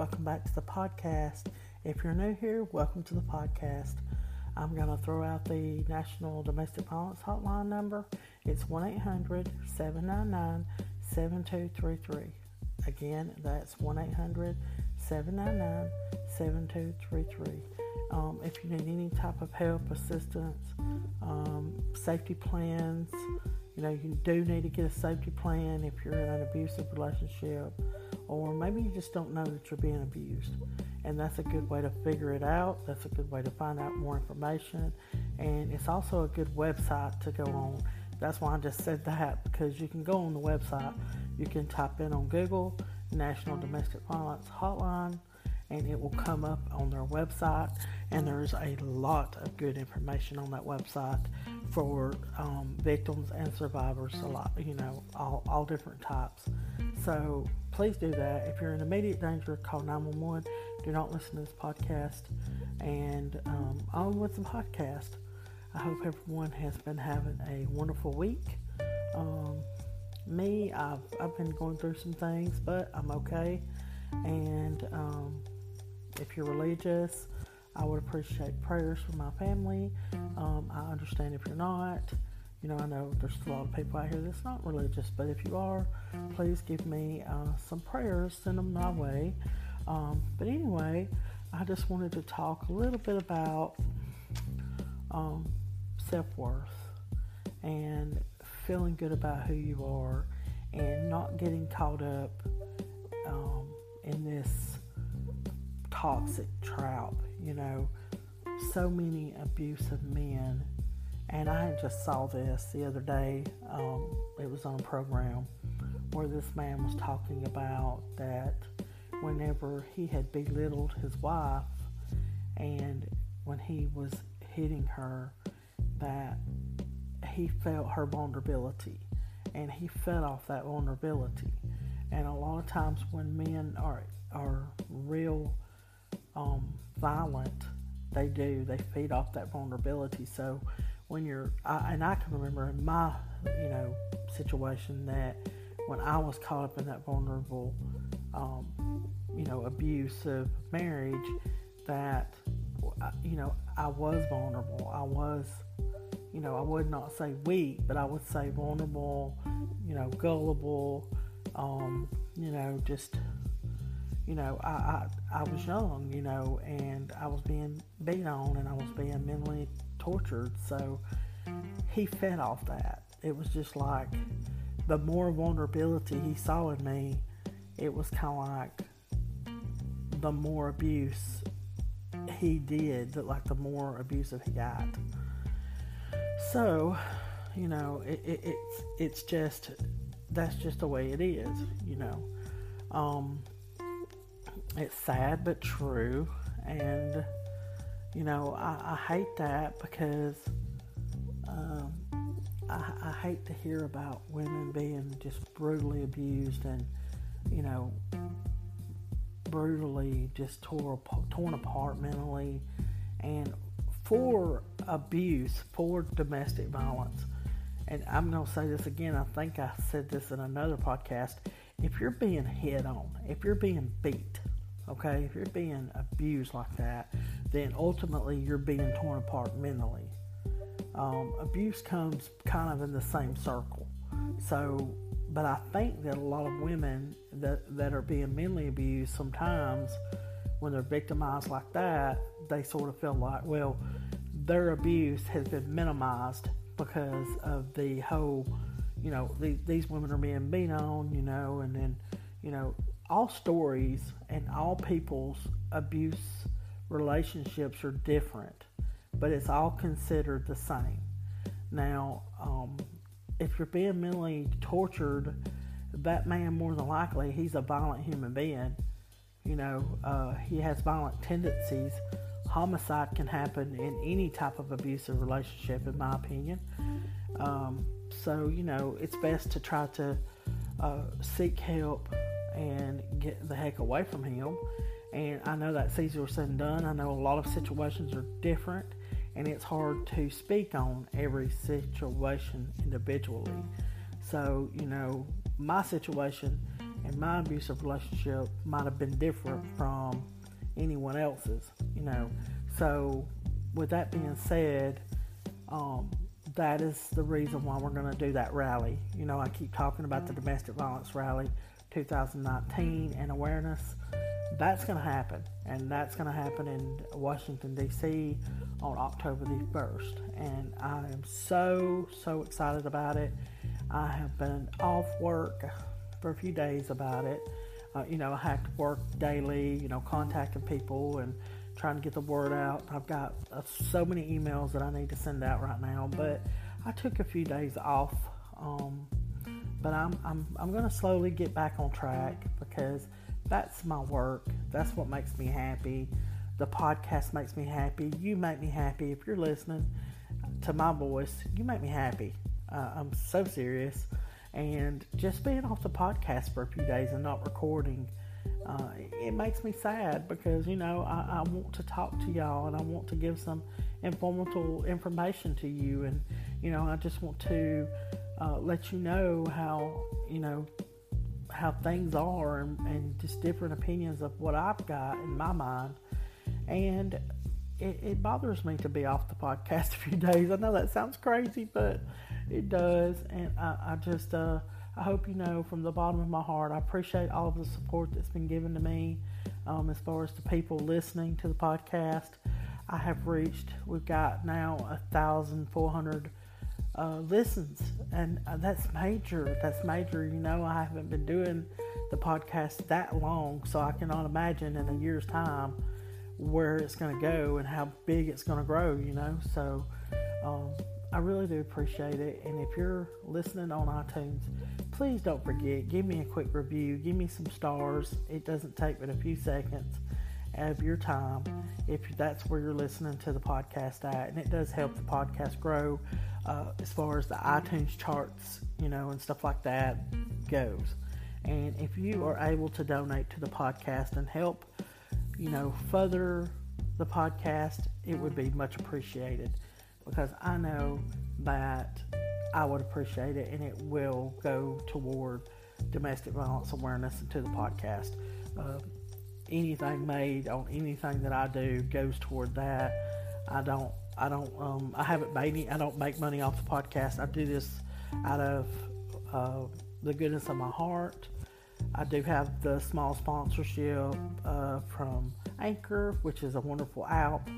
Welcome back to the podcast. If you're new here, welcome to the podcast. I'm going to throw out the National Domestic Violence Hotline number. It's 1 800 799 7233. Again, that's 1 800 799 7233. Um, if you need any type of help, assistance, um, safety plans, you know, you do need to get a safety plan if you're in an abusive relationship, or maybe you just don't know that you're being abused. And that's a good way to figure it out. That's a good way to find out more information. And it's also a good website to go on. That's why I just said that because you can go on the website, you can type in on Google National Domestic Violence Hotline and it will come up on their website. And there's a lot of good information on that website for um, victims and survivors, a lot, you know, all, all different types. So please do that. If you're in immediate danger, call 911. Do not listen to this podcast. And um, on with the podcast. I hope everyone has been having a wonderful week. Um, me, I've, I've been going through some things, but I'm okay. And um, if you're religious, I would appreciate prayers for my family. Um, I understand if you're not. You know, I know there's a lot of people out here that's not religious, but if you are, please give me uh, some prayers. Send them my way. Um, but anyway, I just wanted to talk a little bit about um, self worth and feeling good about who you are and not getting caught up um, in this toxic trap. You know, so many abusive men, and I just saw this the other day. Um, it was on a program where this man was talking about that whenever he had belittled his wife and when he was hitting her, that he felt her vulnerability and he fed off that vulnerability. And a lot of times when men are are real um, violent, they do. They feed off that vulnerability. So when you're, I, and I can remember in my, you know, situation that when I was caught up in that vulnerable, um, you know, abusive marriage, that, you know, I was vulnerable. I was, you know, I would not say weak, but I would say vulnerable, you know, gullible, um, you know, just you know, I, I, I was young, you know, and I was being beat on and I was being mentally tortured. So he fed off that. It was just like the more vulnerability he saw in me, it was kind of like the more abuse he did, like the more abusive he got. So, you know, it, it, it's it's just that's just the way it is, you know. Um, it's sad but true. And, you know, I, I hate that because um, I, I hate to hear about women being just brutally abused and, you know, brutally just tore, torn apart mentally and for abuse, for domestic violence. And I'm going to say this again. I think I said this in another podcast. If you're being hit on, if you're being beat, Okay, if you're being abused like that, then ultimately you're being torn apart mentally. Um, abuse comes kind of in the same circle. So but I think that a lot of women that, that are being mentally abused sometimes when they're victimized like that, they sort of feel like, well, their abuse has been minimized because of the whole, you know, the, these women are being beat on, you know, and then, you know, all stories and all people's abuse relationships are different, but it's all considered the same. Now, um, if you're being mentally tortured, that man more than likely he's a violent human being. You know, uh, he has violent tendencies. Homicide can happen in any type of abusive relationship, in my opinion. Um, so, you know, it's best to try to uh, seek help and get the heck away from him. And I know that's easier said than done. I know a lot of situations are different and it's hard to speak on every situation individually. So, you know, my situation and my abusive relationship might have been different from anyone else's, you know. So, with that being said, um, that is the reason why we're going to do that rally. You know, I keep talking about the domestic violence rally 2019 and awareness. That's going to happen, and that's going to happen in Washington, D.C on October the 1st. And I am so, so excited about it. I have been off work for a few days about it. Uh, you know, I have to work daily, you know, contacting people and trying to get the word out. I've got uh, so many emails that I need to send out right now, but I took a few days off. Um, but I'm, I'm, I'm going to slowly get back on track because that's my work. That's what makes me happy. The podcast makes me happy. You make me happy. If you're listening to my voice, you make me happy. Uh, I'm so serious. And just being off the podcast for a few days and not recording, uh, it makes me sad because, you know, I, I, want to talk to y'all and I want to give some informative information to you. And, you know, I just want to uh, let you know how, you know, how things are and, and just different opinions of what I've got in my mind and it, it, bothers me to be off the podcast a few days. I know that sounds crazy, but it does, and I, I just uh, I hope you know from the bottom of my heart, I appreciate all of the support that's been given to me um, as far as the people listening to the podcast. I have reached, we've got now a thousand four hundred uh, listens, and uh, that's major. That's major. You know, I haven't been doing the podcast that long, so I cannot imagine in a year's time where it's going to go and how big it's going to grow, you know. So um, I really do appreciate it. And if you're listening on iTunes, please don't forget, give me a quick review, give me some stars. It doesn't take but a few seconds of your time if that's where you're listening to the podcast at. And it does help the podcast grow uh, as far as the iTunes charts, you know, and stuff like that goes. And if you are able to donate to the podcast and help you know, further the podcast, it would be much appreciated because I know that I would appreciate it and it will go toward domestic violence awareness and to the podcast. Uh, anything made on anything that I do goes toward that. I don't, I don't, um, I haven't made any, I don't make money off the podcast. I do this out of uh, the goodness of my heart I do have the small sponsorship uh, from Anchor, which is a wonderful app,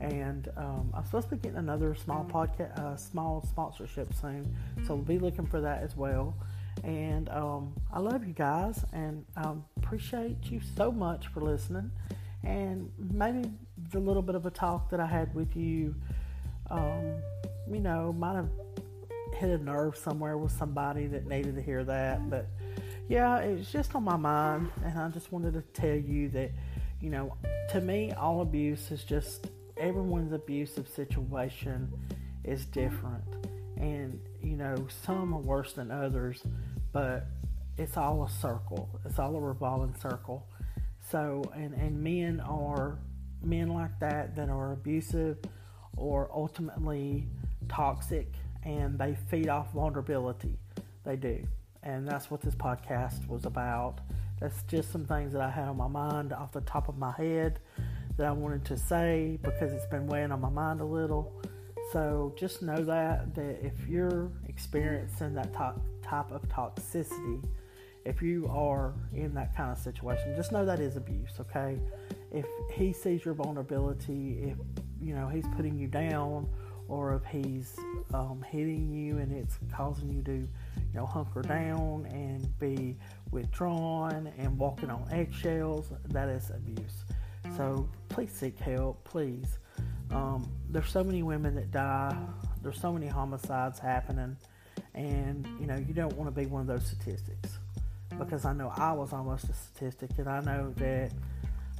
and um, I'm supposed to be getting another small podcast, uh, small sponsorship soon. So we'll be looking for that as well. And um, I love you guys, and um, appreciate you so much for listening. And maybe the little bit of a talk that I had with you, um, you know, might have hit a nerve somewhere with somebody that needed to hear that, but yeah, it was just on my mind, and I just wanted to tell you that, you know, to me, all abuse is just everyone's abusive situation is different, and you know, some are worse than others, but it's all a circle. It's all a revolving circle. So, and and men are men like that that are abusive or ultimately toxic, and they feed off vulnerability. They do and that's what this podcast was about. That's just some things that I had on my mind off the top of my head that I wanted to say because it's been weighing on my mind a little. So just know that that if you're experiencing that to- type of toxicity, if you are in that kind of situation, just know that is abuse, okay? If he sees your vulnerability, if you know he's putting you down, or if he's um, hitting you and it's causing you to, you know, hunker down and be withdrawn and walking on eggshells, that is abuse. So please seek help, please. Um, there's so many women that die. There's so many homicides happening, and you know you don't want to be one of those statistics because I know I was almost a statistic, and I know that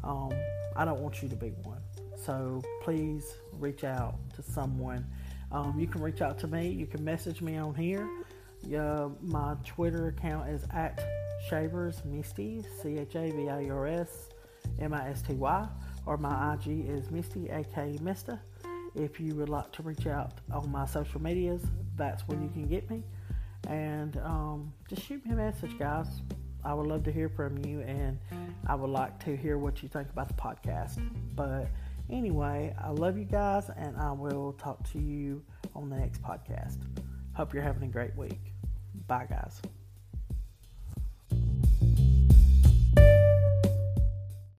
um, I don't want you to be one. So please reach out to someone. Um, you can reach out to me. You can message me on here. My Twitter account is at Chavirs Misty, C H A V I R S M I S T Y, or my IG is Misty, aka Mista. If you would like to reach out on my social medias, that's where you can get me. And um, just shoot me a message, guys. I would love to hear from you, and I would like to hear what you think about the podcast. But anyway, I love you guys, and I will talk to you on the next podcast. Hope you're having a great week. Bye, guys.